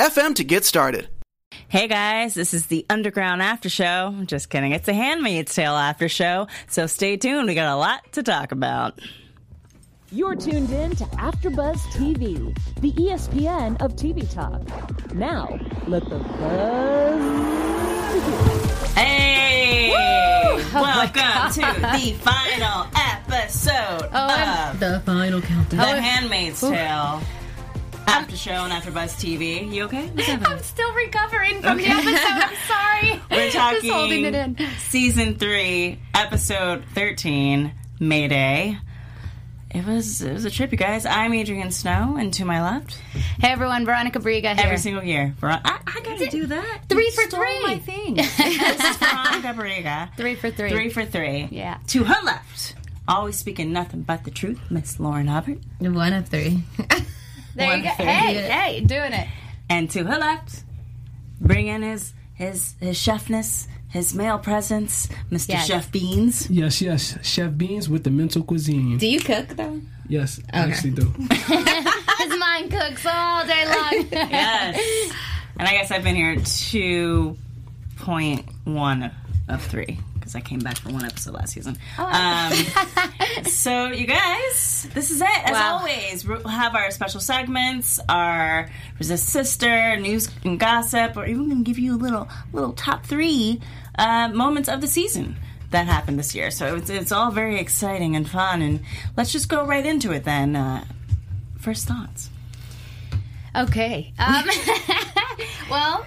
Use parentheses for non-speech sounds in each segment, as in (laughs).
anchor.fm to get started. Hey guys, this is the Underground After Show. Just kidding. It's a Handmaid's Tale After Show. So stay tuned. We got a lot to talk about. You're tuned in to AfterBuzz TV, the ESPN of TV talk. Now, let the buzz begin. Hey! Oh Welcome to the final episode Oh, of The final countdown. The Handmaid's Tale Ah. After Show on AfterBuzz TV. You okay? (laughs) I'm still recovering from the episode. I'm (laughs) sorry. We're (laughs) Just holding it talking in. season three, episode thirteen, Mayday. It was it was a trip, you guys. I'm Adrian Snow, and to my left, Hey everyone, Veronica Barriga here. every single year. Ver- I, I gotta do that. Three You for stole three. My thing. this is Veronica Barriga. Three for three. Three for three. Yeah. To her left, always speaking nothing but the truth, Miss Lauren Hubbard. One of three. There you go. Hey, three. hey, doing it. And to her left, bringing his his his chefness, his male presence, Mr. Yes. Chef Beans. Yes, yes. Chef Beans with the mental cuisine. Do you cook though? Yes, I actually do. (laughs) His mind cooks all day long. Yes. (laughs) and I guess I've been here two point one of three because I came back for one episode last season. Um, (laughs) so you guys, this is it. As Wow. always, we'll have our special segments, our resist sister, news and gossip, or even gonna give you a little little top three uh, moments of the season that happened this year. So it's it's all very exciting and fun. And let's just go right into it then. Uh, first thoughts. Okay. Um, (laughs) well,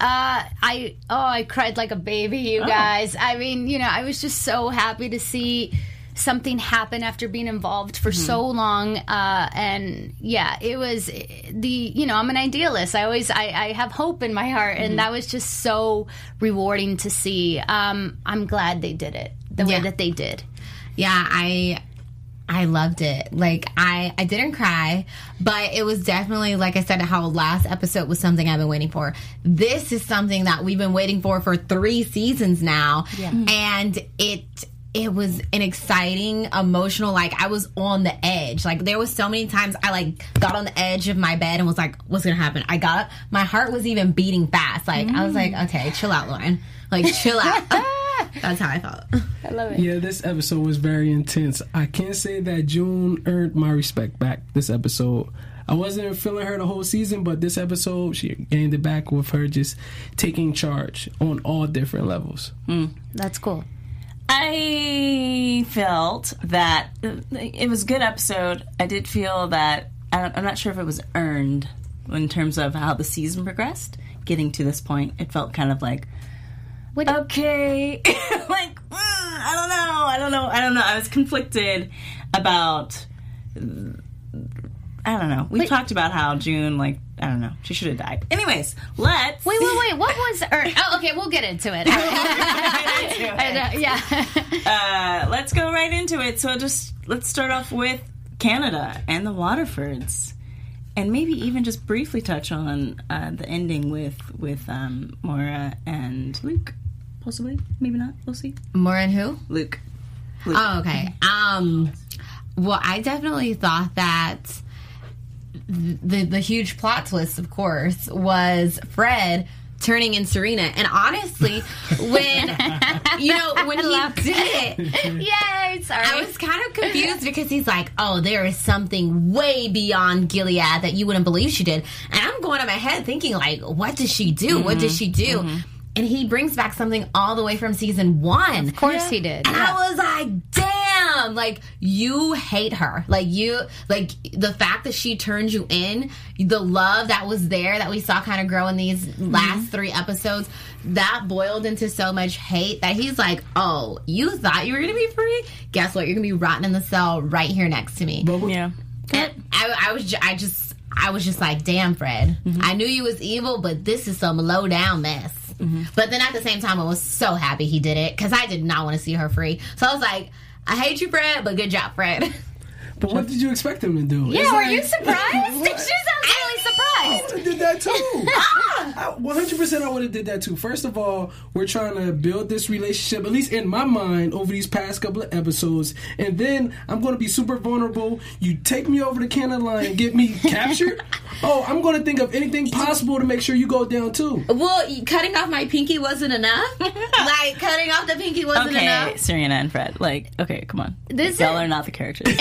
uh, I oh I cried like a baby, you guys. I mean, you know, I was just so happy to see something happen after being involved for so long. Uh, and yeah it was the you know i'm an idealist. I always i, I have hope in my heart and that was just so rewarding to see. Um, i'm glad they did it the way that they did. Yeah, I I loved it. Like I I didn't cry, but it was definitely like I said how last episode was something I've been waiting for. This is something that we've been waiting for for 3 seasons now. Mm-hmm. And it it was an exciting emotional like I was on the edge. Like there was so many times I like got on the edge of my bed and was like what's going to happen? I got up. My heart was even beating fast. Like I was like mm. okay, chill out, Lauren. Like chill out. (laughs) That's how I felt. (laughs) i love it Yeah, this episode was very intense. I can't say that June earned my respect back this episode. I wasn't feeling her the whole season, but this episode, she gained it back with her just taking charge on all different levels. Hmm. that's cool I felt that it was a good episode. I did feel that I'm not sure if it was earned in terms of how the season progressed. Getting to this point, it felt kind of like What- okay, (laughs) like mm, I don't know, I don't know, I don't know. I was conflicted about. I don't know. We talked about how June, like, I don't know, she should have died. Anyways, let's. Wait, wait, wait. What was? Or, oh, okay, we'll get into it. (laughs) I know, (laughs) yeah. uh, let's go right into it. So just let's start off with Canada and the Waterfords, and maybe even just briefly touch on uh, the ending with with um, Moira and Luke. Possibly, maybe not. We'll see. More and who? Luke. Luke. Oh, okay. Um, well, I definitely thought that the the huge plot twist, of course, was Fred turning in Serena. And honestly, when (laughs) you know when he did it, Yay! Sorry. I was kind of confused because he's like, "Oh, there is something way beyond Gilead that you wouldn't believe she did," and I'm going in my head thinking, like, "What did she do? What did she do?" And he brings back something all the way from season one. of course he did. And I was like, damn, like you hate her. Like you like the fact that she turned you in, the love that was there that we saw kind of grow in these last three episodes, that boiled into so much hate that he's like, Oh, you thought you were gonna be free? Guess what? You're gonna be rotting in the cell right here next to me. But Yeah. And I, I was, ju- I just, I was just like, damn, Fred. Mm-hmm. I knew you was evil, but this is some low down mess. Mm-hmm. But then at the same time, I was so happy he did it because I did not want to see her free. So I was like, I hate you, Fred, but good job, Fred. But what did you expect him to do? Yeah, It's were like- you surprised? (laughs) she sounds really I would have did that too. (laughs) One hundred percent, I would have did that too. First of all, we're trying to build this relationship, at least in my mind, over these past couple of episodes, and then I'm going to be super vulnerable. You take me over the cannon line and get me (laughs) captured. Oh, I'm going to think of anything possible to make sure you go down too. well, cutting off my pinky wasn't enough. (laughs) like, cutting off the pinky wasn't Okay, enough. Serena and Fred. Like, okay, come on. This Y'all is- are not the characters.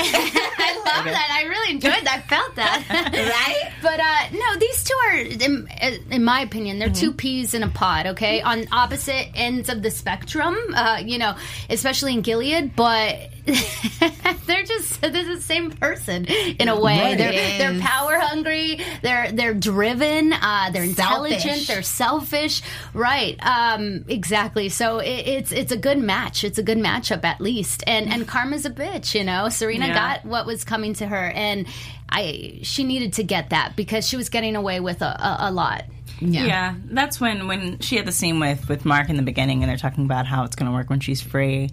I love that. I really enjoyed that. I felt that. (laughs) Right? (laughs) But uh, no, these two are, in, in my opinion, they're two peas in a pod. Okay, on opposite ends of the spectrum. Uh, you know, especially in Gilead, but (laughs) they're just they're the same person in a way. Right. They're they're power hungry. They're they're driven. Uh, they're intelligent. Selfish. They're selfish. Right. Um, exactly. So it, it's it's a good match. It's a good matchup at least. And and Karma's a bitch. You know, Serena Yeah. got what was coming to her, and I she needed to get that because she was getting away with a, a, a lot. Yeah. that's when when she had the scene with with Mark in the beginning, and they're talking about how it's going to work when she's free.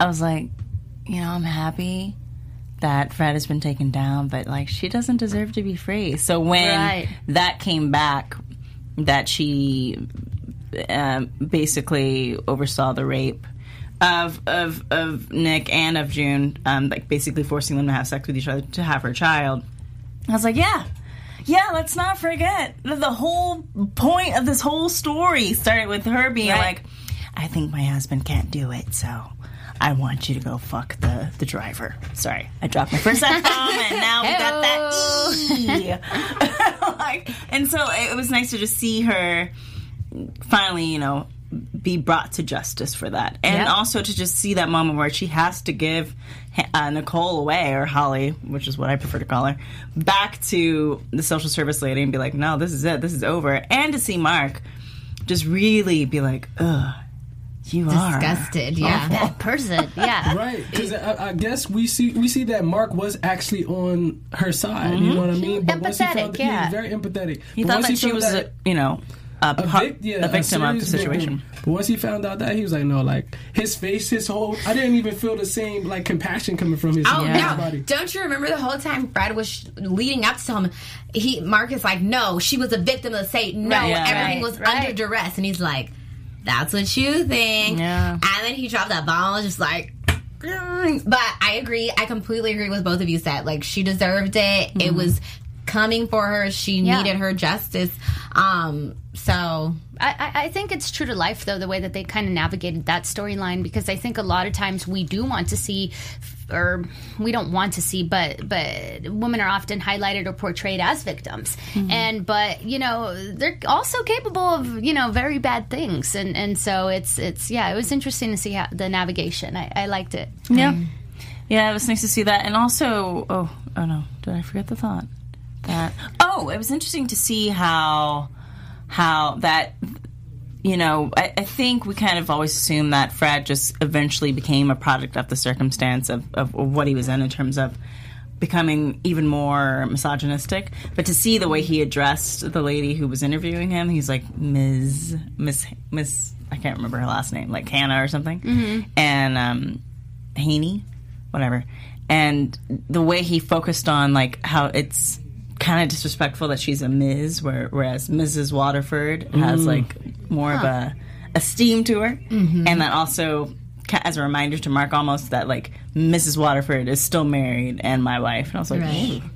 I was like, you know, I'm happy that Fred has been taken down, but like she doesn't deserve to be free. So when Right. that came back, that she um, basically oversaw the rape. Of, of of Nick and of June, um, like basically forcing them to have sex with each other to have her child. I was like, yeah, yeah, let's not forget that the whole point of this whole story started with her being Right. like, I think my husband can't do it, so I want you to go fuck the, the driver. Sorry, I dropped my first F bomb and now we got that E. (laughs) like, and so it was nice to just see her finally, you know, be brought to justice for that. And Yeah. also to just see that moment where she has to give uh, Nicole away, or Holly, which is what I prefer to call her, back to the social service lady and be like, no, this is it, this is over. And to see Mark just really be like, ugh, you are. Disgusted, yeah. That person, yeah. (laughs) Right, because I, I guess we see we see that Mark was actually on her side. You know what I mm-hmm. mean? once he Empathetic, found, yeah. he was very empathetic. He But thought once that she found was, a, you know, a, a, part, vic- yeah, a victim of the situation. victim. But once he found out that, he was like, no, like his face, his whole. I didn't even feel the same like compassion coming from his, Oh his body. Don't you remember the whole time Fred was sh- leading up to him? He Mark is like, no, she was a victim of Satan. No, Right, yeah. everything right, was right. under duress, and he's like, that's what you think. Yeah. And then he dropped that bomb, just like. But I agree. I completely agree with both of you. Said like she deserved it. It was coming for her. She Yeah. needed her justice. Um. So I, I I think it's true to life, though, the way that they kind of navigated that storyline, because I think a lot of times we do want to see, or we don't want to see, but but women are often highlighted or portrayed as victims, mm-hmm. and but you know they're also capable of you know very bad things, and and so it's it's yeah, it was interesting to see how the navigation. I, I liked it. Yeah. Yeah, it was nice to see that. And also, oh, oh no, did I forget the thought? That oh, it was interesting to see how how that you know, I, I think we kind of always assume that Fred just eventually became a product of the circumstance of, of, of what he was in in terms of becoming even more misogynistic. But to see the way he addressed the lady who was interviewing him, he's like Ms. Miss Miss I can't remember her last name, like Hannah or something, and um, Haney, whatever. And the way he focused on like how it's kind of disrespectful that she's a Ms. Where, whereas Mrs. Waterford has like more of a esteem to her, and that also as a reminder to Mark almost that like Mrs. Waterford is still married and my wife, and I was like, Right. "Ooh,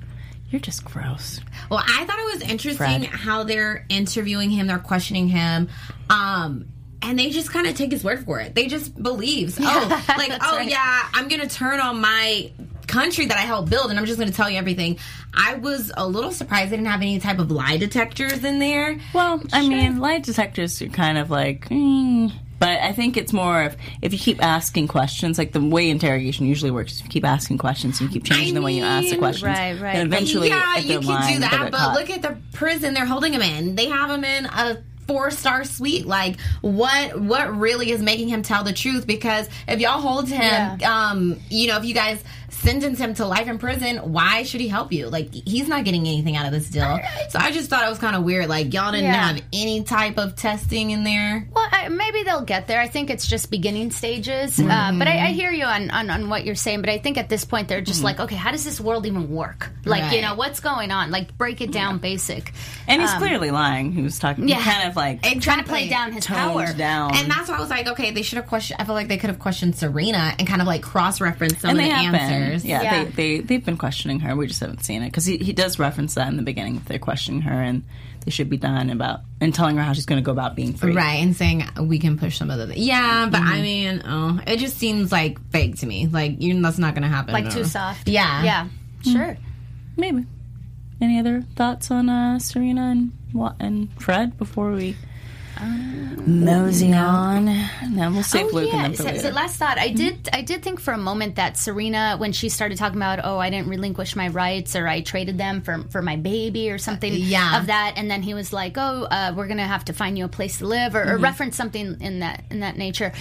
you're just gross. Well, I thought it was interesting Fred. how they're interviewing him, they're questioning him, um, and they just kind of take his word for it. They just believes, (laughs) oh, like, oh yeah, I'm gonna turn on my country that I helped build, and I'm just gonna tell you everything. I was a little surprised they didn't have any type of lie detectors in there. Well, I mean, lie detectors are kind of like, mm, but I think it's more of if you keep asking questions, like the way interrogation usually works. Is you keep asking questions, and you keep changing the way you ask the mean, questions, right, right. And eventually, yeah, you can lying, do that, but caught. look at the prison they're holding him in. They have him in a four star suite. Like, what what really is making him tell the truth? Because if y'all hold him, Yeah. um, you know, if you guys sentence him to life in prison, why should he help you? Like, he's not getting anything out of this deal. So I just thought it was kind of weird. Like, y'all didn't Yeah. have any type of testing in there. Well, I, maybe they'll get there. I think it's just beginning stages. Uh, but I, I mm-hmm. hear you on, on, on what you're saying. But I think at this point they're just mm-hmm. like, okay, how does this world even work? Like, you know, what's going on? Like, break it down, basic. And he's um, clearly lying. He was talking, Yeah. kind of like Trying to play down his power. down. And that's why I was like, okay, they should have questioned. I feel like they could have questioned Serena and kind of like cross reference some and of they the have answers. Been. Yeah, Yeah. They, they they've been questioning her. We just haven't seen it because he, he does reference that in the beginning. If they're questioning her and they should be done about and telling her how she's going to go about being free. Right, and saying we can push some of the yeah, but I mean, oh, it just seems like fake to me. Like you, that's not going to happen. Like, No. too soft. Yeah, Yeah, sure. Maybe. Any other thoughts on uh, Serena and what and Fred before we Ah. mosey on? No, we'll save Oh, Luke yeah. and then for So, later. so last thought, I hmm. did. I did think for a moment that Serena, when she started talking about, oh, I didn't relinquish my rights, or I traded them for for my baby, or something uh, yeah. of that, and then he was like, oh, uh, we're gonna have to find you a place to live, or, or mm-hmm. reference something in that in that nature.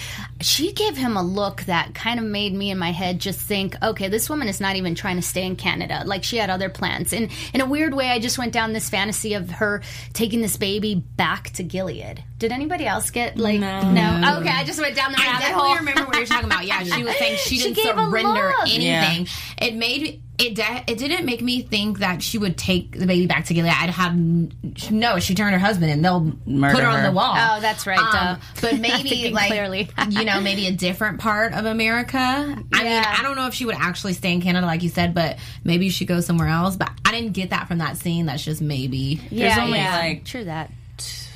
She gave him a look that kind of made me in my head just think, okay, this woman is not even trying to stay in Canada. Like she had other plans, and in a weird way, I just went down this fantasy of her taking this baby back to Gilead. Did anybody else get like No. no? Okay, I just went down the I rabbit definitely hole. remember what you're talking about. Yeah, she was saying (laughs) she She didn't gave a surrender look. anything. It made it. de- It didn't make me think that she would take the baby back to Gilead. I'd have no. She turned her husband, and they'll Murder put her, on the wall. Oh, that's right. Um, but (laughs) maybe like clearly. you know, maybe a different part of America. I mean, I don't know if she would actually stay in Canada, like you said, but maybe she goes somewhere else. But I didn't get that from that scene. That's just maybe. yeah, only, yeah. like, true that.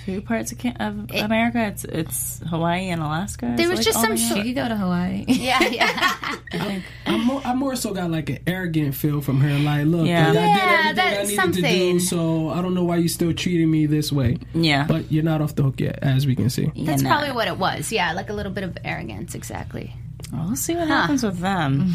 Two parts of, Can- of America. It's it's Hawaii and Alaska. There Is was like just some they sort- have? She could go to Hawaii. (laughs) Yeah, yeah. (laughs) I'm more, I more so got like an arrogant feel from her. Like, look, Yeah. like, I Yeah, did everything that's needed something. to do, so I don't know why you're still treating me this way. Yeah. But you're not off the hook yet, as we can see. Yeah, That's no. probably what it was. Yeah, like a little bit of arrogance. Exactly. Well, we'll see what happens with them.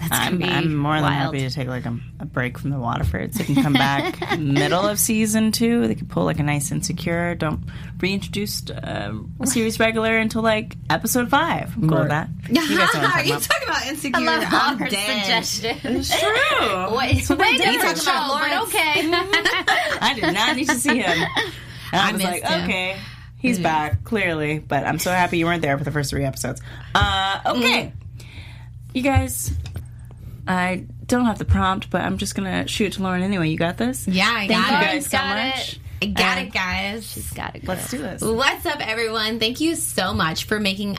(laughs) I'm, be I'm more than happy to take like a, a break from the Waterfords. They can come back (laughs) middle of season two. They can pull like a nice insecure. Don't reintroduce uh, a series regular until like episode five. I'm cool with that. Right. You guys know what I'm (laughs) Are talking you about. talking about insecure? I love I'm all her dead. suggestions. True. Wait, way they different talk show, about but okay. I did not need to see him. And I, I was missed like, him. okay, he's back clearly, but I'm so happy you weren't there for the first three episodes. Uh, okay, you guys, I don't have the prompt, but I'm just gonna shoot it to Lauren anyway. You got this? Yeah, I Thank got you it. guys so Got it. much. I got Uh, it, guys. She's got it. Let's do this. What's up, everyone? Thank you so much for making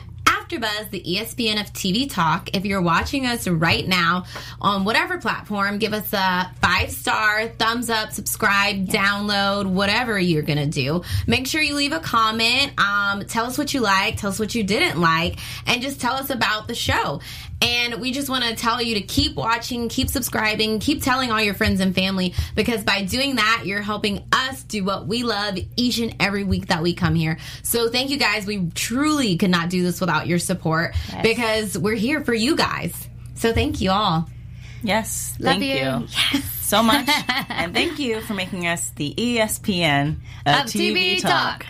AfterBuzz the ESPN of TV talk. If you're watching us right now on whatever platform, give us a five star, thumbs up, subscribe, download, whatever you're gonna do. Make sure you leave a comment. Um, tell us what you like, tell us what you didn't like, and just tell us about the show. And we just want to tell you to keep watching, keep subscribing, keep telling all your friends and family because by doing that, you're helping us do what we love each and every week that we come here. So thank you guys. We truly could not do this without your support because we're here for you guys. So thank you all. Yes, Love thank you. you, so much, (laughs) and thank you for making us the ESPN uh, of, Of TV Talk.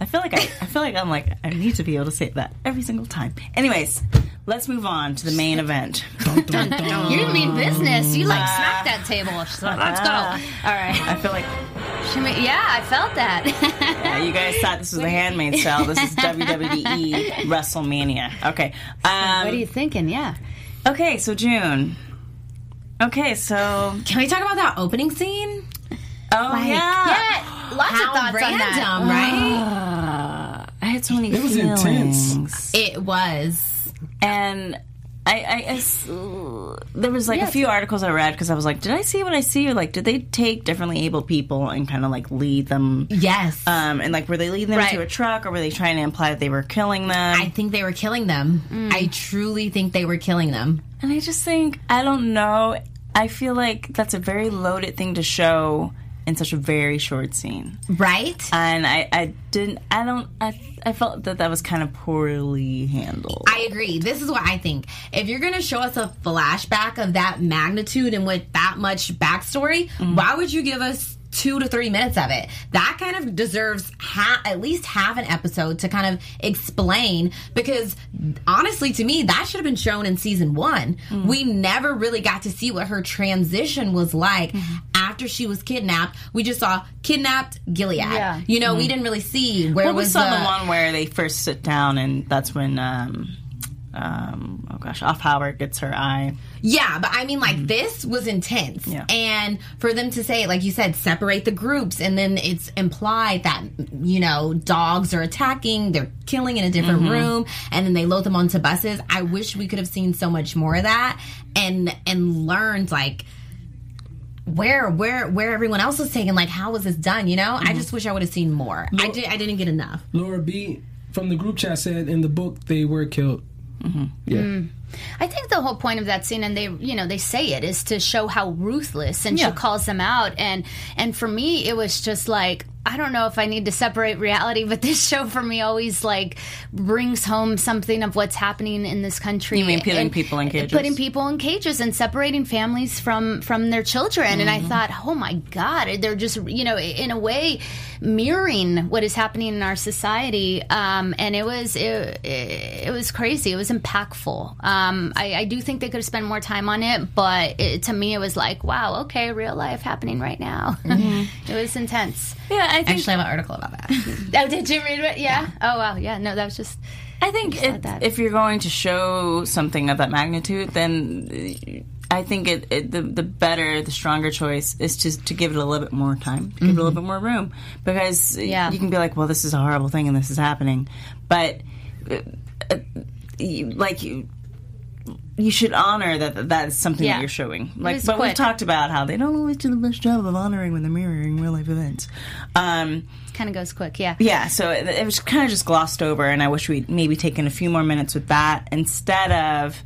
I feel like I, I feel like I'm like I need to be able to say that every single time. Anyways, let's move on to the main event. Dun, dun, dun. (laughs) You mean business? You like smacked that table. She's like, let's go. All right. I feel like She ma- yeah, I felt that. yeah, you guys (laughs) thought this was the Handmaid's Tale. This is (laughs) WWE WrestleMania. Okay. Um, what are you thinking? Yeah. okay, so June. Okay, so Can we talk about that opening scene? oh yeah. Yeah. Lots How of thoughts random, on that. right? (sighs) (sighs) I had so many It was feelings. intense. It was. And I, I, I there was like a few articles I read because I was like, did I see what I see? Or like, did they take differently able people and kind of like lead them? Yes. Um, and like, were they leading them Right. to a truck, or were they trying to imply that they were killing them? I think they were killing them. I truly think they were killing them. and I just think I don't know. I feel like that's a very loaded thing to show in such a very short scene, Right? and I, I didn't. I don't. I, I felt that that was kind of poorly handled. I agree. This is what I think. If you're going to show us a flashback of that magnitude and with that much backstory, mm-hmm. why would you give us two to three minutes of it? That kind of deserves ha- at least have an episode to kind of explain because honestly to me that should have been shown in season 1. Mm. We never really got to see what her transition was like Mm-hmm. after she was kidnapped. We just saw kidnapped Gilead. Yeah. You know, we didn't really see where Mm-hmm. Well, we saw the, the one where they first sit down, and that's when, um, um, oh gosh, Off Howard gets her eye. Yeah, but I mean, like, mm. this was intense. Yeah. And for them to say, like you said, separate the groups, and then it's implied that, you know, dogs are attacking, they're killing in a different mm-hmm. room, and then they load them onto buses. I wish we could have seen so much more of that and, and learned, like, where where where everyone else was taken like how was this done you know i mm-hmm. just wish i would have seen more i did i didn't get enough Laura B from the group chat said in the book they were killed. Yeah. I think the whole point of that scene, and they, you know, they say it is to show how ruthless, and Yeah. she calls them out, and and for me, it was just like I don't know if I need to separate reality, but this show for me always like brings home something of what's happening in this country. You mean putting people in cages? Putting people in cages and separating families from from their children, and I Mm-hmm. thought, oh my god, they're just you know in a way mirroring what is happening in our society, um, and it was it, it, it was crazy. It was impactful. Um, I, I do think they could have spent more time on it, but it, to me, it was like, wow, okay, real life happening right now. (laughs) it was intense. Yeah, I think actually i have an article about that (laughs) Oh, did you read it? Yeah. Oh, wow. Yeah. No, that was just. I think it, that. if you're going to show something of that magnitude, then uh, I think it, it the the better, the stronger choice is just to give it a little bit more time, to give it a little bit more room, because Yeah. you can be like, well, this is a horrible thing and this is happening, but uh, uh, you, like you. You should honor that that's something Yeah. that you're showing. Like, but we've talked about how they don't always do the best job of honoring when they're mirroring real life events. Um, Kind of goes quick. Yeah. yeah, so it, it was kind of just glossed over, and I wish we'd maybe taken a few more minutes with that instead of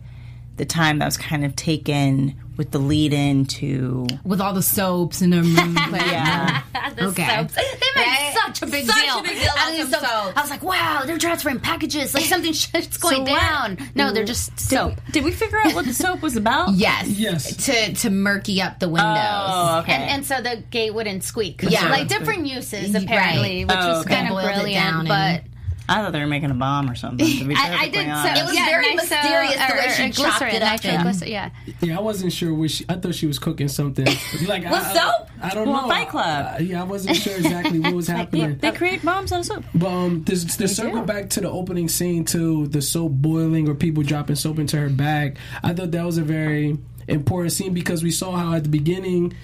the time that was kind of taken with the lead in to. with all the soaps and the (laughs) Yeah. (laughs) The Okay. soaps. They made Right? such a big Such deal. a big deal out about of these some soaps. soaps. I was like, wow, they're transferring packages. Like something (laughs) shit's going So what- down. No, they're just soap. Did we figure out what the soap was about? Yes. Yes. To to murky up the windows. Oh, okay. And, and so the gate wouldn't squeak. Yeah. Like different uses, Right. apparently, which Oh, was okay. kind of Boiled it brilliant. down But and- I thought they were making a bomb or something. To be (laughs) I, I did so. honest. It was yeah, very nice, uh, mysterious the way she or chopped glycerin, it up actually, yeah. Yeah, I wasn't sure what she. I thought she was cooking something. Like (laughs) With I, soap? I, I don't Well, know. Fight Club. I- yeah, I wasn't sure exactly what (laughs) was happening. They create bombs on of soap. But um, this, to circle back to the opening scene to the soap boiling or people dropping soap into her bag, I thought that was a very important scene because we saw how at the beginning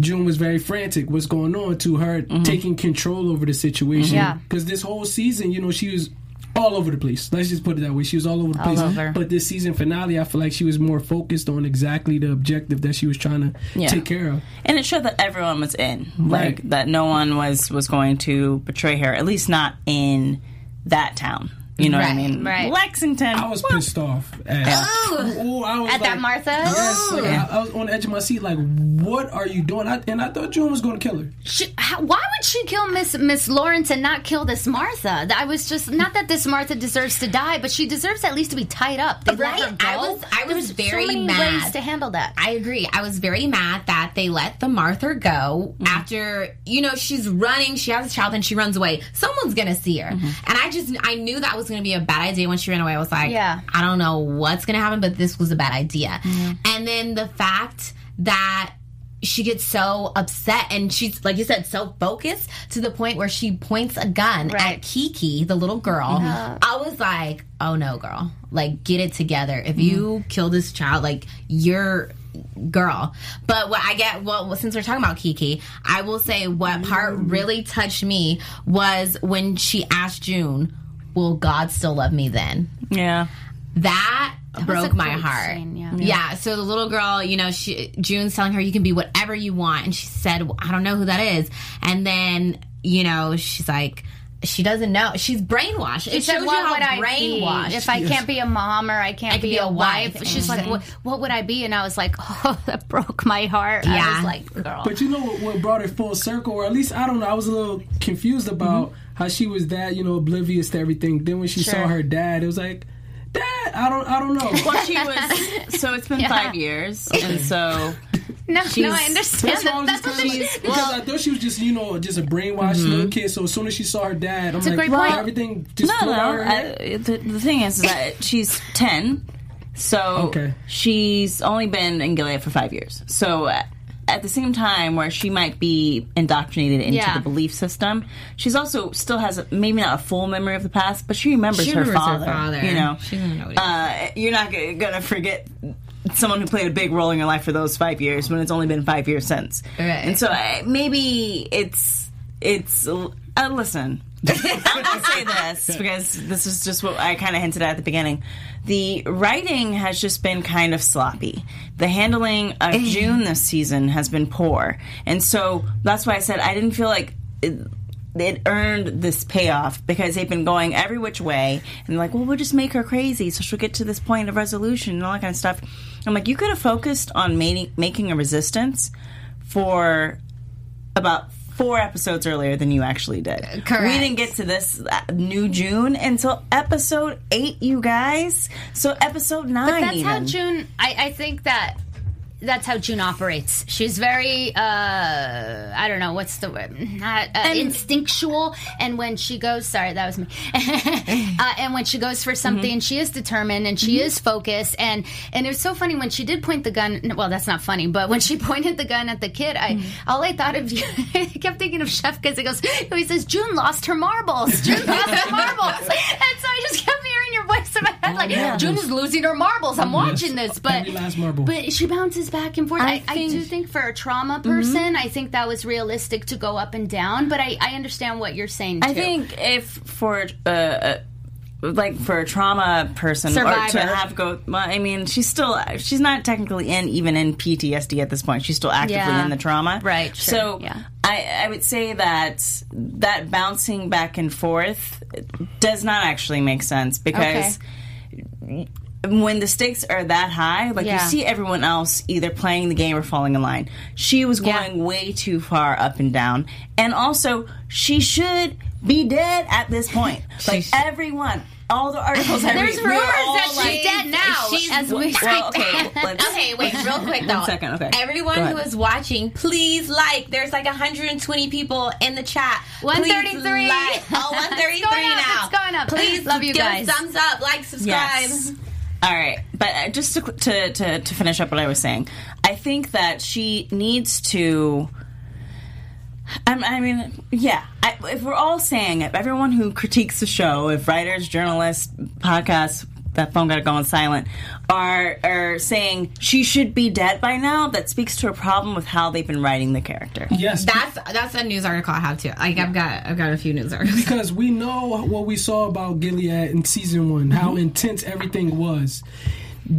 June was very frantic. What's going on to her mm-hmm. taking control over the situation? Yeah. Because this whole season, you know, she was all over the place. Let's just put it that way. She was all over the place. over. But this season finale, I feel like she was more focused on exactly the objective that she was trying to Yeah. take care of. And it showed that everyone was in, Right. like that no one was was going to betray her. At least not in that town. You know what I mean? right. Lexington. I was well, pissed off. At, Ooh, I was At that Martha? Yes, like, I, I was on the edge of my seat. Like, what are you doing? I, and I thought June was going to kill her. She, how, why would she kill Miss Miss Lawrence and not kill this Martha? I was just not that this Martha deserves to die, but she deserves at least to be tied up. They let Right? her go. I was- I was There's very so many mad. ways to handle that. I agree. I was very mad that they let the Martha go mm-hmm. after, you know, she's running, she has a child and she runs away. Someone's going to see her. Mm-hmm. And I just, I knew that was going to be a bad idea when she ran away. I was like, Yeah. I don't know what's going to happen, but this was a bad idea. Mm-hmm. And then the fact that she gets so upset and she's, like you said, so focused to the point where she points a gun Right. at Kiki, the little girl. I was like, oh no, girl. Like, get it together. If you mm-hmm. kill this child, like, you're girl. But what I get, well, since we're talking about Kiki, I will say what part mm-hmm. really touched me was when she asked June, "Will God still love me then?" yeah. That, was broke my heart. scene, yeah. yeah. So the little girl, you know, she June's telling her you can be whatever you want, and she said, well, "I don't know who that is." And then, you know, she's like. She doesn't know. She's brainwashed. She it said, shows you how would brainwashed. be if I can't be a mom or I can't I could be, be a a wife?" wife. She's like, what, "What would I be?" And I was like, "Oh, (laughs) that broke my heart." I Yeah. was like, "Girl." But you know what, what brought it full circle, or at least I don't know. I was a little confused about mm-hmm. How she was that you know oblivious to everything. Then when she saw her dad, it was like, Dad, I don't. I don't know. (laughs) Well, she was. So it's been Yeah. five years, and so (laughs) No, no, I understand That's that. was That's what kind of they like, because I thought she was just you know just a brainwashed Mm-hmm. little kid. So as soon as she saw her dad, I'm a like, great well, point. everything just no, flew no. out her head. I, the, the thing is, is that (laughs) she's ten, so Okay. she's only been in Gilead for five years. So. At the same time, where she might be indoctrinated into Yeah. the belief system, she's also still has a, maybe not a full memory of the past, but she remembers, She her, remembers her father, father. You know, She doesn't know uh, you're not gonna forget someone who played a big role in your life for those five years when it's only been five years since. Right. And so uh, maybe it's it's uh, listen. (laughs) I'm gonna say this because this is just what I kind of hinted at at the beginning. The writing has just been kind of sloppy. The handling of June this season has been poor, and so that's why I said I didn't feel like. It, it earned this payoff because they've been going every which way and like, well, we'll just make her crazy so she'll get to this point of resolution and all that kind of stuff. I'm like, you could have focused on making making a resistance for about four episodes earlier than you actually did. Correct. We didn't get to this uh, new June until episode eight, you guys. So episode nine. But that's how. June. I, I think that that's how June operates. She's very, uh, I don't know, what's the word? Not uh, instinctual. And when she goes, sorry, that was me. (laughs) uh, and when she goes for something, she is determined and she is focused. And and it was so funny when she did point the gun. Well, that's not funny, but when she (laughs) pointed the gun at the kid, I all I thought of, (laughs) I kept thinking of Chef because he goes, he says, June lost her marbles. June lost her marbles. and so I just kept hearing your voice in my head, like yeah. June is losing her marbles. I'm watching this, but Every last marble. but she bounces back and forth. I, I I, do think for a trauma person, I think that was realistic to go up and down. But I, I understand what you're saying. Too. I think if for uh, uh, like for a trauma person or Survivor. to have go, well, I mean, she's still she's not technically in even in PTSD at this point. She's still actively Yeah. in the trauma, Right, sure, So yeah. I, I would say that that bouncing back and forth does not actually make sense because. When the stakes are that high, like Yeah. you see everyone else either playing the game or falling in line. She was Yeah. going way too far up and down. And also, she should be dead at this point. (laughs) Like everyone, all the articles (laughs) I There's read, we're rumors that she's like, dead now. she's- as we Well, okay, (laughs) Okay, wait, real quick though. One second, okay. Everyone who is watching, please like. There's like 120 people in the chat. Please 133. Like. Oh, 133 It's going up, now. it's going up. Please Love you give guys. thumbs up, like, subscribe. Yes. All right, but uh, just to, to to to finish up what I was saying, I think that she needs to. I, I mean, yeah. I, if we're all saying it, everyone who critiques the show, if writers, journalists, podcasts, that phone got to go on silent, are are saying she should be dead by now, that speaks to a problem with how they've been writing the character. yes, That's that's a news article I have too. Like I've got I've got a few news articles. because we know what we saw about Gilead in season one, how Mm-hmm. intense everything was.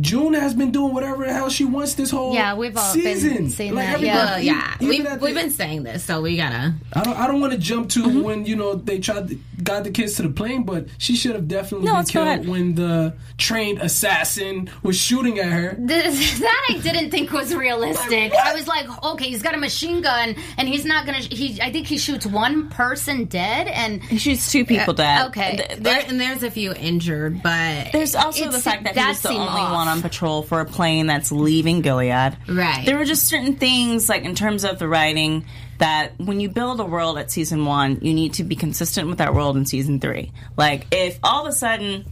June has been doing whatever the hell she wants this whole Yeah, we've all been season. seeing like that, everybody- yeah. Well, yeah, even we've, we've been saying this, so we gotta. I don't. I don't want to jump to Mm-hmm. when you know they tried to, got the kids to the plane, but she should have definitely No, been killed ahead. when the trained assassin was shooting at her. This, (laughs) that I didn't think was realistic. I was like, okay, he's got a machine gun, and he's not gonna. He, I think he shoots one person dead, and He shoots two people uh, dead. okay. There and there's a few injured, but There's also the fact that he that was the only off. one on patrol for a plane that's leaving Gilead. Right. There were just certain things, like in terms of the writing, that when you build a world at season one, you need to be consistent with that world in season three. Like, if all of a sudden,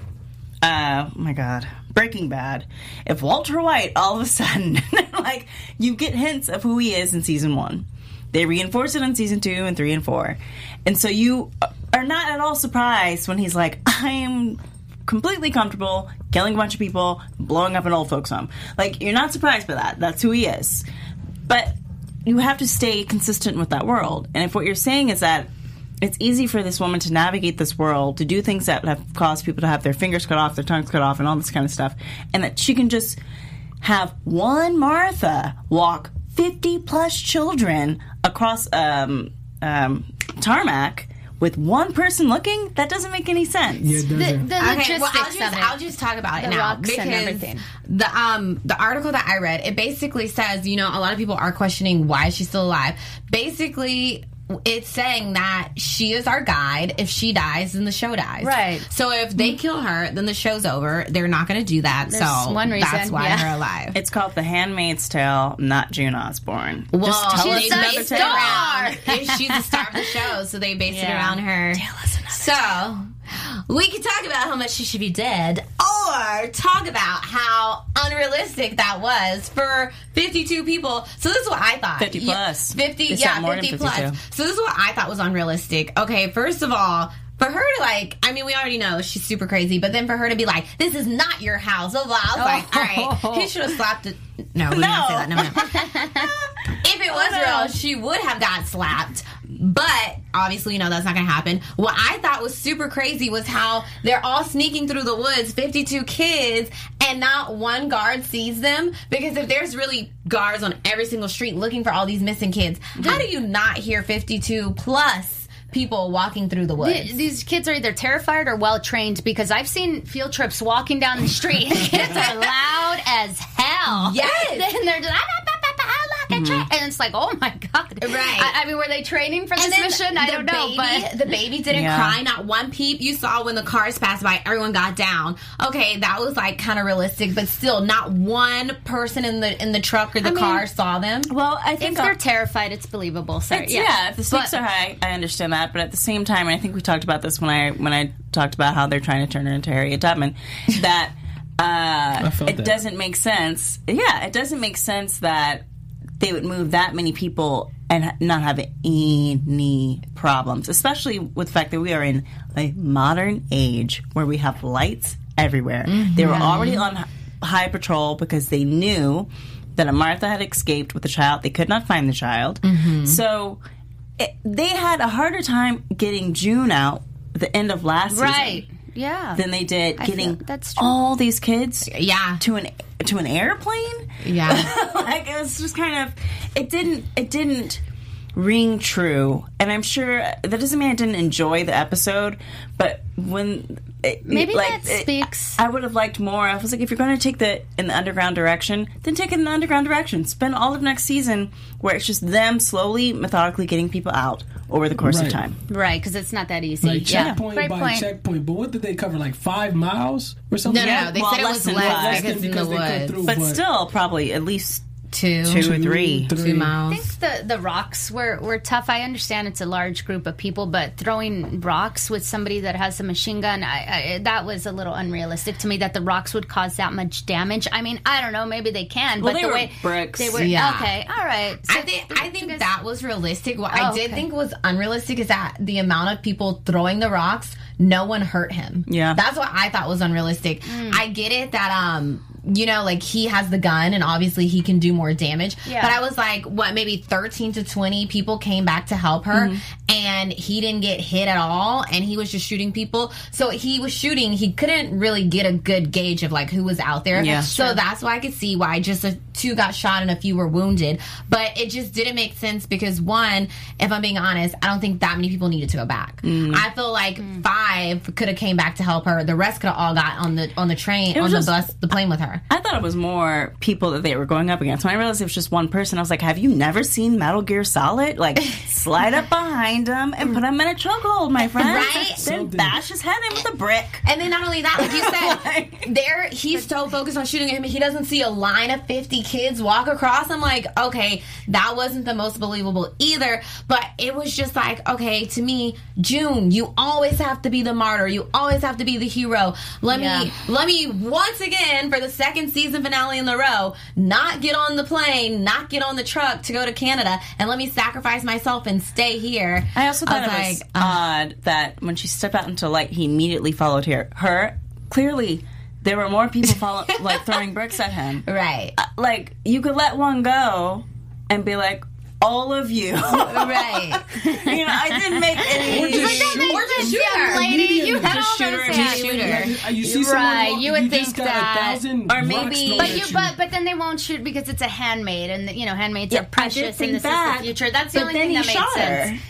uh, oh my God, Breaking Bad, if Walter White all of a sudden, (laughs) like, you get hints of who he is in season one. They reinforce it in season two and three and four. And so you are not at all surprised when he's like, I am completely comfortable killing a bunch of people, blowing up an old folks' home. Like, you're not surprised by that. That's who he is. But you have to stay consistent with that world. And if what you're saying is that it's easy for this woman to navigate this world, to do things that have caused people to have their fingers cut off, their tongues cut off, and all this kind of stuff, and that she can just have one Martha walk 50 plus children across um, um, tarmac with one person looking, that doesn't make any sense. Yeah, it the, doesn't. the Okay, logistics well, I'll of just it. I'll just talk about it now rocks because and everything. The um the article that I read it basically says you know a lot of people are questioning why she's still alive. Basically, it's saying that she is our guide. If she dies, then the show dies. Right. So if they kill her, then the show's over. They're not going to do that. There's so one reason, that's why yeah. they're alive. It's called The Handmaid's Tale, not June Osborne. well, Just tell they us She's a based it another star. around. She's the star of the show, so they based it around her. So we can talk about how much she should be dead, or talk about how unrealistic that was for 52 people. So this is what I thought. 50 Yeah, plus. 50, They yeah, said more than 50 plus. So this is what I thought was unrealistic. Okay, first of all. For her to like, I mean, we already know she's super crazy, but then for her to be like, "This is not your house," blah blah. I was like, oh. "All right, he should have slapped it." No, we did not say that. No, no. (laughs) if it was oh, real, she would have got slapped. But obviously, you know that's not going to happen. What I thought was super crazy was how they're all sneaking through the woods, 52 kids, and not one guard sees them. Because if there's really guards on every single street looking for all these missing kids, how do you not hear 52 plus people walking through the woods? Th- These kids are either terrified or well trained because I've seen field trips walking down the street. (laughs) kids are loud as hell. Yes. (laughs) and they're just, "Ah, bah, bah, bah, bah, ah, look, I try-" and it's like, oh my god. Right. I, I mean, were they training for this then mission? I don't know, baby, but the baby didn't Yeah. cry. Not one peep. You saw when the cars passed by, everyone got down. Okay, that was like kind of realistic, but still, not one person in the in the truck or the mean- car saw them. Well, I if think they're terrified, it's believable. Sorry, It's- yeah. if the stakes But- are high, I understand that. But at the same time, and I think we talked about this when I when I talked about how they're trying to turn her into Harriet Tubman, that (laughs) uh, it that. doesn't make sense. Yeah, it doesn't make sense that they would move that many people and not have any problems, especially with the fact that we are in a modern age where we have lights everywhere. They were mm-hmm. already on high patrol because they knew that a Martha had escaped with the child. They could not find the child. Mm-hmm. So it, they had a harder time getting June out at the end of last right. season Yeah. than they did I getting feel- that's true. all these kids Yeah, to an to an airplane. yeah. (laughs) like it was just kind of it didn't it didn't ring true and i'm sure that doesn't mean i didn't enjoy the episode but when it, Maybe like, that it- speaks- i would have liked more i was like if you're going to take the in the underground direction then take it in the underground direction spend all of next season where it's just them slowly methodically getting people out over the course of time right, because it's not that easy. Like yeah. checkpoint Great by point. checkpoint. But what did they cover? Like five miles or something? No, no, no. They Well, said it was than less, five. Less because than in the because they cut woods. through. but what, still probably at least Two, two or three three. two miles. I think the the rocks were, were tough. I understand it's a large group of people, but throwing rocks with somebody that has a machine gun, I, I, that was a little unrealistic to me. That the rocks would cause that much damage. I mean, I don't know. Maybe they can, Well, but they the were way bricks. they were Yeah. okay, all right. So I think I think because- that was realistic. What Oh, I did okay. think was unrealistic is that the amount of people throwing the rocks, no one hurt him. Yeah. that's what I thought was unrealistic. Mm. I get it that um, you know, like he has the gun and obviously he can do more damage. Yeah. But I was like, what? Maybe thirteen to twenty people came back to help her, Mm-hmm. and he didn't get hit at all, and he was just shooting people. So he was shooting. He couldn't really get a good gauge of like who was out there. Yeah. So that's why I could see why just a two got shot and a few were wounded. But it just didn't make sense because one, if I'm being honest, I don't think that many people needed to go back. Mm. I feel like five could have came back to help her. The rest could have all got on the on the train on was the just- bus, the plane with her. I thought it was more people that they were going up against. When I realized it was just one person, I was like, "Have you never seen Metal Gear Solid? Like, (laughs) slide up behind him and put him in a chokehold, my friend. Right? (laughs) Then Something. bash his head in with a brick." And then not only that, like you said, (laughs) there he's so focused on shooting at him, he doesn't see a line of fifty kids walk across. I'm like, okay, that wasn't the most believable either. But it was just like, okay, to me, June, you always have to be the martyr. You always have to be the hero. Let Yeah. me let me once again for the second season finale in the row, not get on the plane, not get on the truck to go to Canada, and let me sacrifice myself and stay here. I also thought it was like, uh, odd that when she stepped out into light, he immediately followed her. Her clearly, there were more people follow, (laughs) like throwing bricks at him. right. Uh, Like you could let one go and be like, "All of you." (laughs) Right. you know, I didn't make any. Or just Or just shoot her. lady, you had Just all shoot her those immediately. Shooter. You, you see someone Right, walk- you would just think that- a thousand or maybe- But you, but but then they won't shoot because it's a handmaid, and you know handmaids Yeah, are precious, think and this that, is the future. That's the only thing that made shot sense.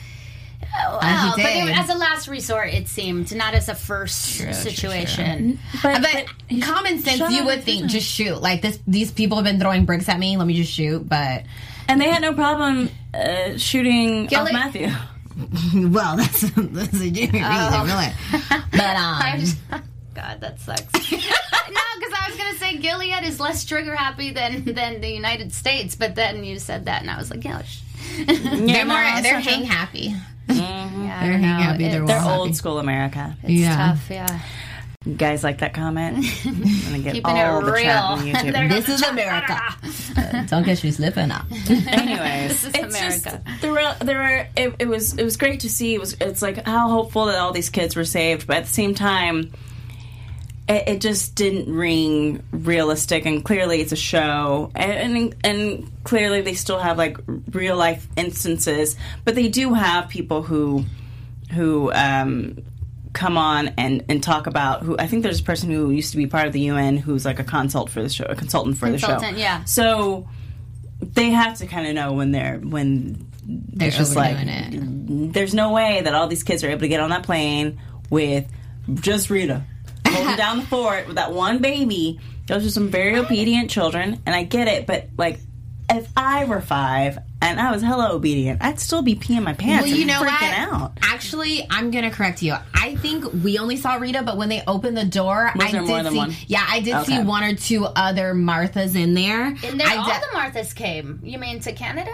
Oh, oh, her. Well, he but it- as a last resort, it seemed not as a first situation. But, But common sense, you would think just shoot. Like this, these people have been throwing bricks at me. Let me just shoot. But and they had no problem uh, shooting Gilly- Ofmatthew. (laughs) well, that's that's a different reason, really. (laughs) But I um, just- (laughs) God, that sucks. no, because I was gonna say Gilead is less trigger happy than than the United States, but then you said that, and I was like, yeah, sh- they're more no, they're that's not hang happy. yeah I They're hang know. happy. They're, It- They're well happy. old school America. It's Yeah. tough, yeah. You guys like that comment? (laughs) I'm gonna get Keeping all it the chat on real. (laughs) YouTube. This is America. (laughs) Don't get me slipping up. Anyways, This is it's just America. there were there were it, it was it was great to see. It was it's like how hopeful that all these kids were saved, but at the same time, it, it just didn't ring realistic. And clearly, it's a show, and, and and clearly they still have like real life instances, but they do have people who who um come on and, and talk about who I think there's a person who used to be part of the UN who's like a consult for the show, a consultant for the show. Consultant, yeah. So they have to kind of know when they're when They're just like it. there's no way that all these kids are able to get on that plane with just Rita holding (laughs) down the fort with that one baby. Those are some very obedient children, and I get it, but like if I were five and I was hella obedient, I'd still be peeing my pants Well, you and know freaking what? out. Actually, I'm gonna correct you. I think we only saw Rita, but when they opened the door, Was I there did more than see. one? Yeah, I did Okay. see one or two other Marthas in there. And then I all de- the Marthas came. You mean to Canada?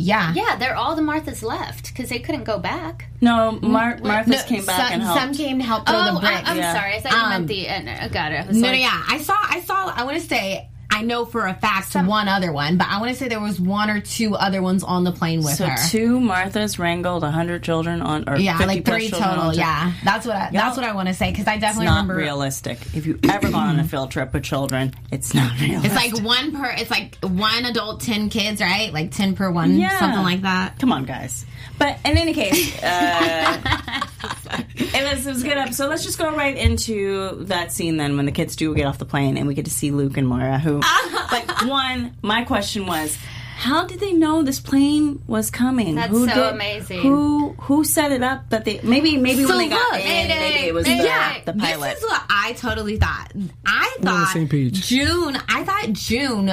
yeah, Yeah, they're all the Marthas left because they couldn't go back. No, Mar- Martha's No, came back some, and helped. some came to help throw Oh, the bricks. I, am Yeah. sorry. I thought you Um, meant the. Uh, I got it. I was No, no, yeah. I saw, I saw, I want to say, I know for a fact one other one, but I want to say there was one or two other ones on the plane with her. so her. two Marthas wrangled hundred children on, or yeah, 50 like three total. Yeah, that's what I, that's what I want to say because I It's definitely not remember. realistic. If you ever gone on a field trip with children, it's not realistic. It's like one per. It's like one adult, ten kids, right? Like ten per one, Yeah. something like that. Come on, guys. But in any case, uh, (laughs) it was it was a good episode. Let's just go right into that scene then when the kids do get off the plane and we get to see Luke and Moira. Who, (laughs) like, one, my question was. How did they know this plane was coming? That's who so amazing. Who who set it up that they maybe maybe So when they got look, in, maybe it was Mayday. the, Yeah, the pilot. This is what I totally thought. I on the thought same page. June. I thought June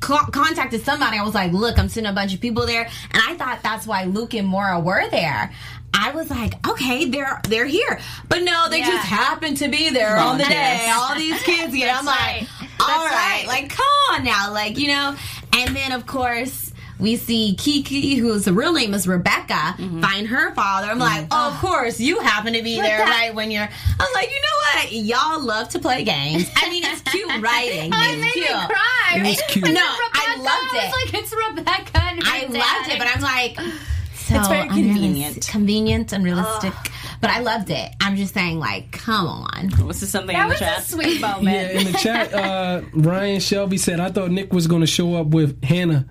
contacted somebody. I was like, "Look, I'm seeing a bunch of people there," and I thought that's why Luke and Moira were there. I was like, "Okay, they're they're here," but no, they Yeah. just happened to be there on the day. All these kids get. I'm That's like, right. "All right, right. like come on now, like you know." And then of course. We see Kiki, whose real name is Rebecca, mm-hmm. find her father. I'm like, oh, of course, you happen to be there, that- right? When you're, I'm like, you know what? Y'all love to play games. I mean, it's cute (laughs) writing. Oh, it it's made cute. me cry. It was (laughs) cute. No, Rebecca, I loved I it. was like, it's Rebecca. And her I dad. loved it, but I'm like, so It's very unrealistic- convenient. convenient, unrealistic. But I loved it. I'm just saying, like, come on. was this something that in the was chat? a sweet (laughs) moment. Yeah, in the chat, uh, Ryan Shelby said, "I thought Nick was going to show up with Hannah.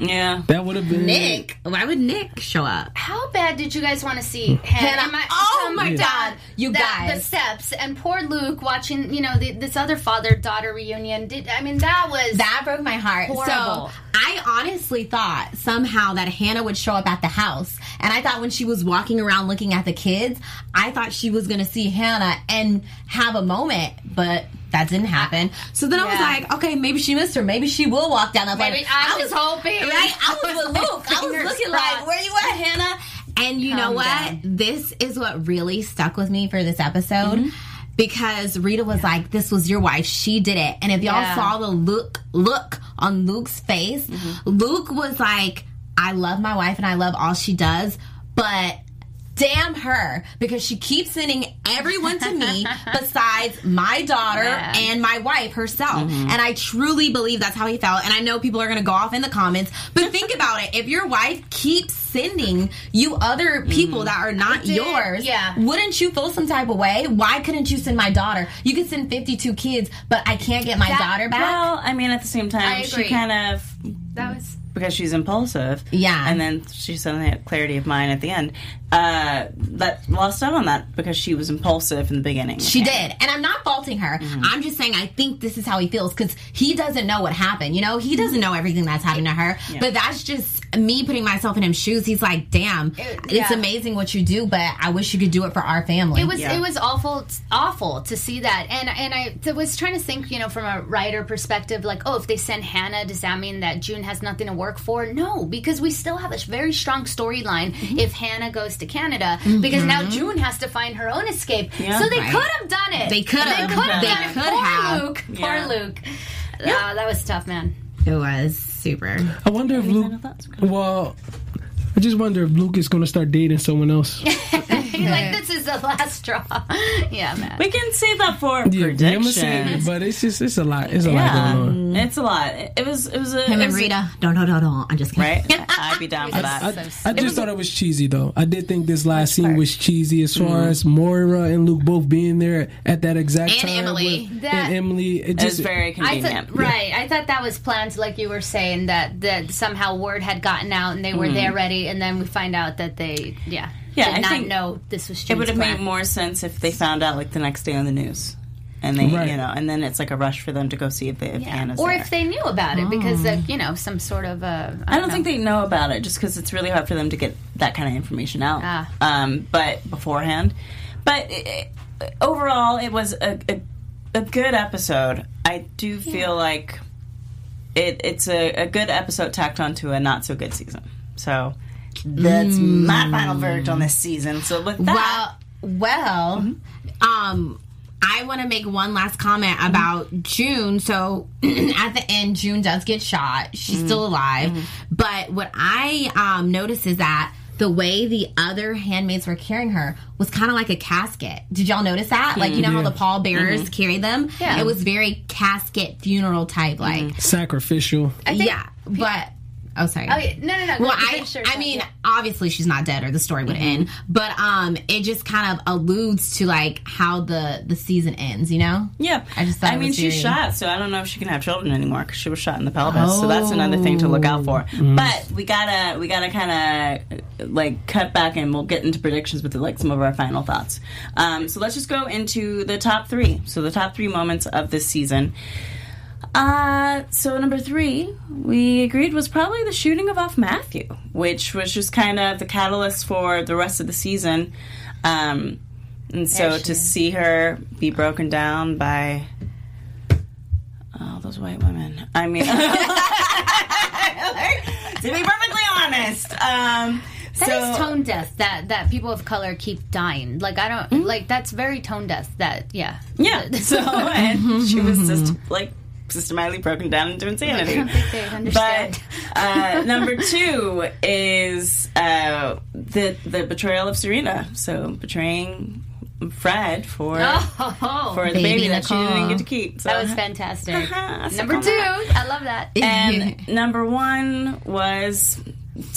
Yeah. That would have been Nick, why would Nick show up? How bad did you guys want to see hmm. Hannah? Hannah- Am oh my down God, you the, guys. the steps and poor Luke watching, you know, the, this other father daughter reunion. Did I mean that was That broke my heart. Horrible. So I honestly thought somehow that Hannah would show up at the house. And I thought when she was walking around looking at the kids, I thought she was going to see Hannah and have a moment. But that didn't happen. So then I was like, okay, maybe she missed her. Maybe she will walk down the Maybe lane. I was hoping. Right? I was (laughs) with Luke. I was looking crossed. like, where you at, Hannah? And you know what? down. This is what really stuck with me for this episode. Mm-hmm. Because Rita was like, "This was your wife. She did it." And if y'all Yeah. saw the look look on Luke's face, Mm-hmm. Luke was like, "I love my wife and I love all she does, but damn her because she keeps sending everyone to me (laughs) besides my daughter Yeah. and my wife herself. Mm-hmm. And I truly believe that's how he felt. And I know people are going to go off in the comments, but think (laughs) about it. If your wife keeps sending you other people that are not yours, yeah. wouldn't you feel some type of way? Why couldn't you send my daughter? You could send 52 kids, but I can't get my That- daughter back. Well, I mean, at the same time, she kind of that was because she's impulsive. Yeah. And then she suddenly had clarity of mind at the end. Uh, that lost out on that because she was impulsive in the beginning. She did. And I'm not faulting her. Mm-hmm. I'm just saying I think this is how he feels because he doesn't know what happened. You know, he doesn't know everything that's happened to her. But that's just me putting myself in his shoes. He's like, damn, it's yeah. amazing what you do, but I wish you could do it for our family. It was Yeah. it was awful awful to see that and and I th- was trying to think you know from a writer perspective like oh if they send Hannah does that mean that June has nothing to work for no because we still have a very strong storyline Mm-hmm. if Hannah goes to Canada because now June has to find her own escape Yeah. so they Right. could have done it They could have. they could have They done it could poor have. Luke Yeah. poor Luke uh, that was tough man it was super. I wonder if Luke. Well, I just wonder if Luke is going to start dating someone else. (laughs) like this is the last straw (laughs) yeah man We can save that for Yeah, I'm say it, but it's just it's a lot. It's a lot Yeah, going on. it's a lot. It it was. It was a. Him it and was a- Rita. Don't, don't, don't, don't. I'm just kidding. right? (laughs) I'd be down for that. I, I just thought it was cheesy though. I did think this last scene was cheesy as far mm-hmm. as Moira and Luke both being there at that exact And time. Emily. with- That- and Emily. It It was just very I convenient. thought, right. I thought that was planned, like you were saying, that that somehow word had gotten out and they were mm-hmm. there ready, and then we find out that they, yeah. Yeah, did I not think know this was. True. It would have plan. made more sense if they found out like the next day on the news, and they, Right. you know, and then it's like a rush for them to go see if, they, if Hannah's or there. if they knew about it because of you know some sort of. Uh, I don't think they know about it just because it's really hard for them to get that kind of information out. Ah. Um, but beforehand, but it, it- overall, it was a, a a good episode. I do feel like it it's a, a good episode tacked onto a not so good season. So that's my final hmm. verdict on this season. So with that, Well, well, mm-hmm. um, I want to make one last comment mm-hmm. about June. So (clears throat) at the end, June does get shot. She's mm-hmm. still alive. But what I um, noticed is that the way the other handmaids were carrying her was kind of like a casket. Did y'all notice that? Like you know how the pallbearers carry them? Yeah. It was very casket funeral type, like sacrificial. yeah. But oh, sorry. Oh, yeah. no, no, no. Well, I, finish your I mean, yeah. obviously she's not dead, or the story would end. But um, it just kind of alludes to like how the the season ends. You know? Yeah, I just thought I mean, she's very- shot, so I don't know if she can have children anymore because she was shot in the pelvis. So that's another thing to look out for. But we gotta we gotta kind of like cut back, and we'll get into predictions with like some of our final thoughts. Um, so let's just go into the top three. So the top three moments of this season. Uh, so number three, we agreed was probably the shooting of Ofmatthew, which was just kind of the catalyst for the rest of the season. Um, and so to is. see her be broken down by all those white women. I mean, (laughs) (laughs) to be perfectly honest, um, That is so tone deaf. That that people of color keep dying. Like I don't like. That's very tone deaf. That yeah. yeah. (laughs) So and she was just like systematically broken down into insanity. I don't think they understand. But uh, number two is uh, the the betrayal of Serena. So betraying Fred for oh, for the Baby baby, that she didn't get to keep. So. that was fantastic. Uh-huh, Number two. I love that. And number one was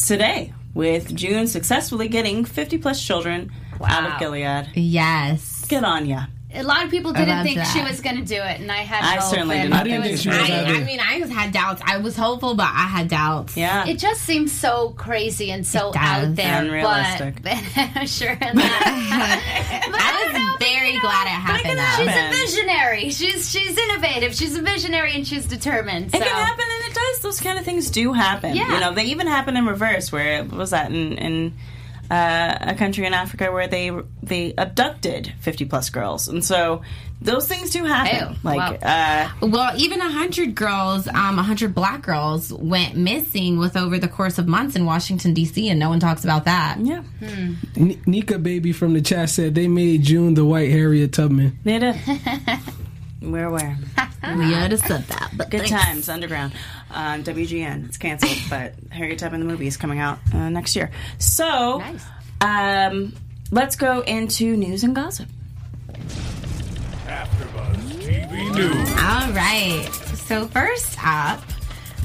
today with June successfully getting 50 plus children out of Gilead. yes. Get on ya. A lot of people didn't think that. she was going to do it, and I had I hope. certainly did not I didn't it think she was great. that I, I mean, I just had doubts. I was hopeful, but I had doubts. Yeah. It just seems so crazy and so It does. out there, Unrealistic. But (laughs) sure, (laughs) and that. But I was know, very you know, glad it happened. can though. happen. She's a visionary. She's she's innovative. She's a visionary, and she's determined. So. It can happen, and it does. Those kind of things do happen. Yeah. You know, they even happen in reverse. Where what was that in in uh, a country in Africa where they they abducted fifty plus girls, and so those things do happen. Ew, like, wow. uh, Well, even a hundred girls, um, a hundred black girls went missing with over the course of months in Washington D.C., and no one talks about that. yeah, N- Nika baby from the chat said they made June the white Harriet Tubman. they did. (laughs) We're aware. (laughs) We already said that, but Good thanks. times underground. Um, WGN. It's canceled, (laughs) but Harriet Tubman the movie is coming out uh, next year. So, Nice. um, let's go into news and gossip. AfterBuzz TV News. All right. So first up,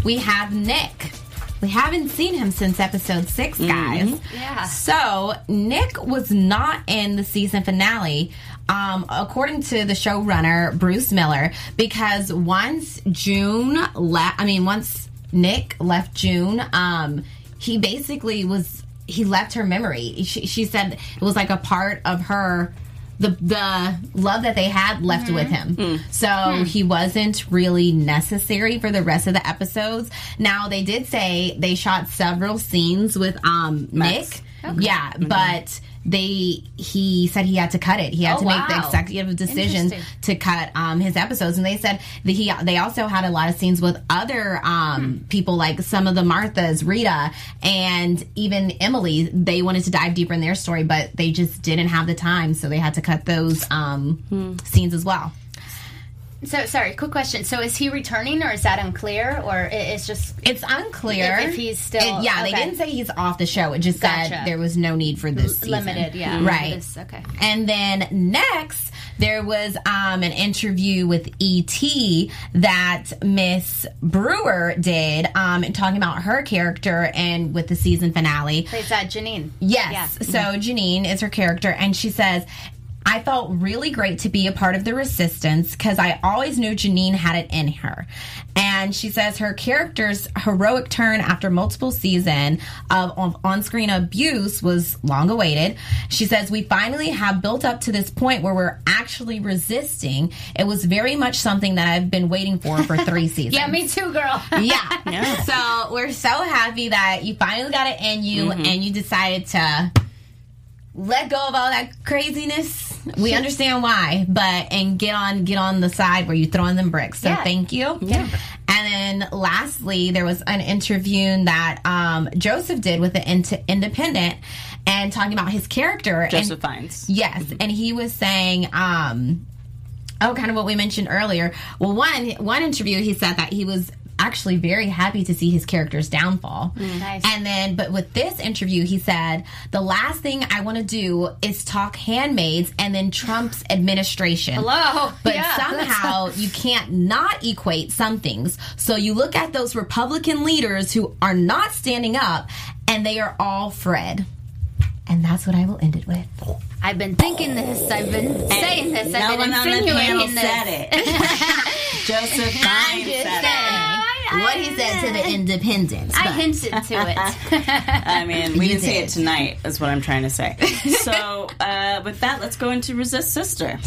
we have Nick. We haven't seen him since episode 6 guys. Yeah. So Nick was not in the season finale, um, according to the showrunner Bruce Miller, because once June left, I mean, once Nick left June, um, he basically was he left her memory. She, she said it was like a part of her. The, the love that they had left with him. So he wasn't really necessary for the rest of the episodes. Now they did say they shot several scenes with um. Nick. Yeah, but they he said he had to cut it. He had Oh, to make the executive decision to cut um, his episodes, and they said that he they also had a lot of scenes with other um, people, like some of the Marthas, Rita, and even Emily. They wanted to dive deeper in their story, but they just didn't have the time, so they had to cut those um, scenes as well. So sorry, quick question. So is he returning, or is that unclear, or it's just It's unclear If- if he's still- It- yeah, they didn't say he's off the show. It just said there was no need for this season. limited? Yeah, right. this- okay. And then next, there was um, an interview with ET that Miss Brewer did, um, talking about her character and with the season finale. Plays that Janine. Yes. Yeah. So Janine is her character, and she says, I felt really great to be a part of the resistance because I always knew Janine had it in her. And she says her character's heroic turn after multiple season of on screen abuse was long awaited. She says, We finally have built up to this point where we're actually resisting. It was very much something that I've been waiting for for (laughs) three seasons. Yeah, me too, girl. (laughs) (laughs) Yeah. So we're so happy that you finally got it in you mm-hmm. and you decided to let go of all that craziness. We understand why, but and get on get on the side where you throwing them bricks. So Yeah. thank you. Yeah. And then lastly, there was an interview that um, Joseph did with the Int- Independent and talking about his character. and- Joseph Fiennes. Yes, and he was saying, um, oh, kind of what we mentioned earlier. Well, one one interview, he said that he was actually very happy to see his character's downfall. Mm, nice. And then, but with this interview, he said the last thing I want to do is talk handmaids and then Trump's administration. Hello. But Yeah, somehow (laughs) you can't not equate some things. So you look at those Republican leaders who are not standing up, and they are all Fred. And that's what I will end it with. I've been thinking this. I've been saying this. No I've been one on the panel insinuating said it. (laughs) Joseph I'm Fiennes just said it. Saying what he said to the independents. I hinted to it. (laughs) I mean, we You didn't say did. it tonight, is what I'm trying to say. So, uh, with that, let's go into Resist Sister.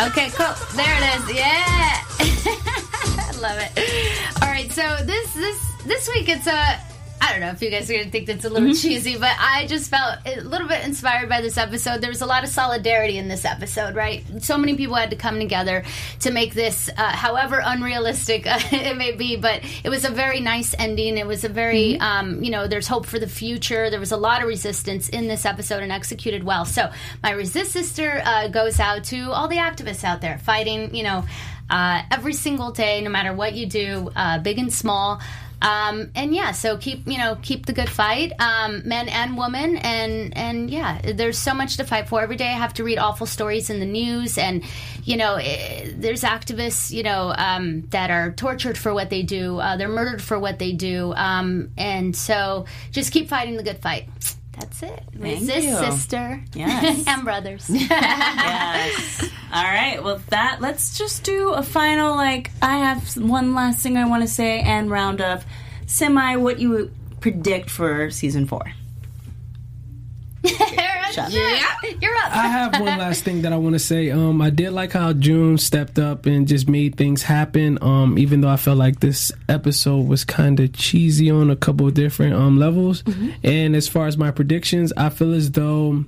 Okay, cool. There it is. Yeah. (laughs) I love it. All right, so this this this week it's a I don't know if you guys are gonna think that's a little cheesy, but I just felt a little bit inspired by this episode. There was a lot of solidarity in this episode, right? So many people had to come together to make this, uh, however unrealistic uh, (laughs) it may be, but it was a very nice ending. It was a very, um, you know, there's hope for the future. There was a lot of resistance in this episode and executed well. So my resist sister uh, goes out to all the activists out there fighting, you know, uh, every single day, no matter what you do, uh, big and small. Um, and yeah, so keep you know keep the good fight, um, men and women, and and yeah, there's so much to fight for. Every day I have to read awful stories in the news, and you know eh, there's activists you know um, that are tortured for what they do, uh, they're murdered for what they do, um, and so just keep fighting the good fight. That's it. Resist, you. sister. Yes. (laughs) and brothers. (laughs) Yes. All right. Well, that let's just do a final. Like, I have one last thing I want to say and round up semi what you predict for season four. (laughs) Shut. yeah, you're up. I have one (laughs) last thing that I want to say. Um, I did like how June stepped up and just made things happen. Um, even though I felt like this episode was kind of cheesy on a couple of different um levels. And as far as my predictions, I feel as though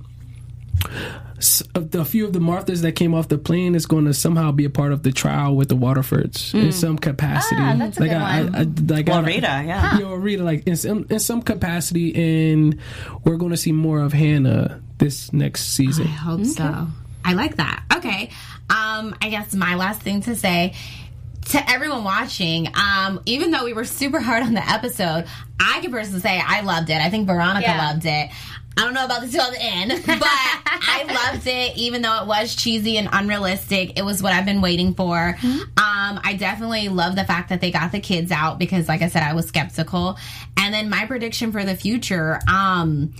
the- a few of the Marthas that came off the plane is going to somehow be a part of the trial with the Waterfords in some capacity. Ah, that's a Mm. like good I, one. I, I, like Well, I- Rita, yeah. you know, Rita, like in some, in some capacity, and we're going to see more of Hannah this next season. I hope so. I like that. Okay. Um, I guess my last thing to say to everyone watching, um, even though we were super hard on the episode, I can personally say I loved it. I think Veronica Yeah. loved it. I don't know about the two on the end, (laughs) but (laughs) I loved it, even though it was cheesy and unrealistic. It was what I've been waiting for. Um, I definitely love the fact that they got the kids out because, like I said, I was skeptical. And then my prediction for the future, um,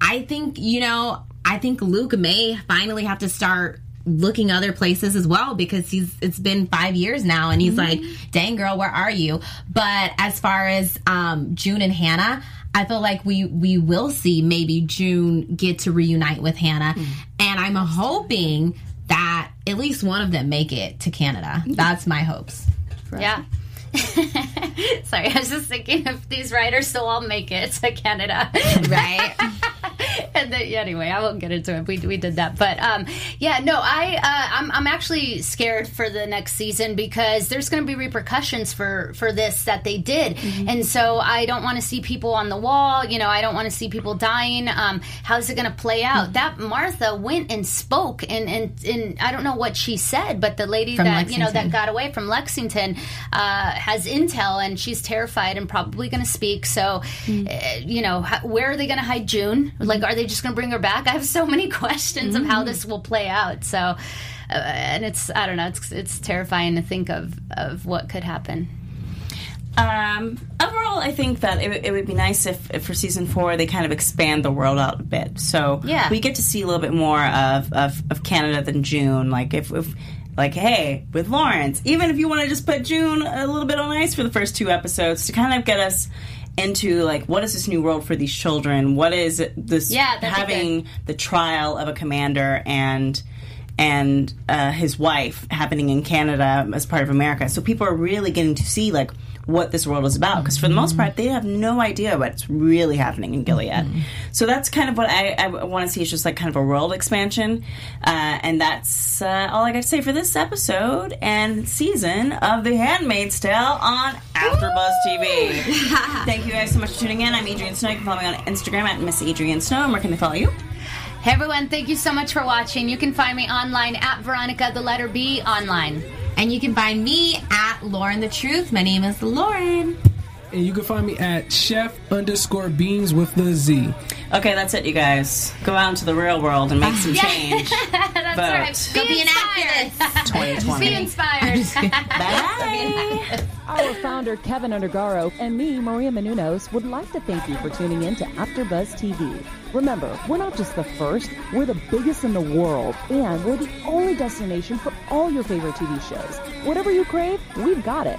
I think, you know, I think Luke may finally have to start looking other places as well because he's it's been five years now and he's mm-hmm. like dang girl where are you but as far as um june and hannah I feel like we we will see maybe June get to reunite with Hannah, hmm. and I'm hoping that at least one of them make it to Canada. Mm-hmm. That's my hopes. Yeah. (laughs) Sorry, I was just thinking if these writers still all make it to Canada. Right? (laughs) (laughs) and then, yeah, anyway, I won't get into it. We, we did that, but um, yeah, no, I uh, I'm I'm actually scared for the next season because there's going to be repercussions for for this that they did, and so I don't want to see people on the wall. You know, I don't want to see people dying. Um, how's it going to play out? That Martha went and spoke, and and and I don't know what she said, but the lady From that you know that got away from Lexington uh, has intel, and she's terrified and probably going to speak. So, uh, you know, how, where are they going to hide June? Like, are they just going to bring her back? I have so many (laughs) questions of how this will play out. So, uh, and it's I don't know, it's it's terrifying to think of of what could happen. Um, overall, I think that it, it would be nice if, if for season four they kind of expand the world out a bit. So Yeah. we get to see a little bit more of, of, of Canada than June. Like if, if like hey with Lawrence, even if you want to just put June a little bit on ice for the first two episodes to kind of get us into like what is this new world for these children? What is this Yeah, having the trial of a commander and and uh, his wife happening in Canada as part of America. So people are really getting to see like what this world is about because for the most part they have no idea what's really happening in Gilead. So that's kind of what I, I want to see is just like kind of a world expansion, uh, and that's uh, all I got to say for this episode and season of The Handmaid's Tale on AfterBuzz TV. Thank you guys so much for tuning in. I'm Adrian Snow. You can follow me on Instagram at Miss Adrian Snow. And where can they follow you? Hey everyone, thank you so much for watching. You can find me online at Veronica the letter B online. And you can find me at Lauren the Truth. My name is Lauren. And you can find me at chef underscore beans with the Z. Okay, that's it, you guys. Go out into the real world and make some change. (laughs) That's Vote. right. Go be an activist. 2020. (laughs) Be inspired. (laughs) Bye. Our founder, Kevin Undergaro, and me, Maria Menounos, would like to thank you for tuning in to AfterBuzz TV. Remember, we're not just the first, we're the biggest in the world, and we're the only destination for all your favorite TV shows. Whatever you crave, we've got it.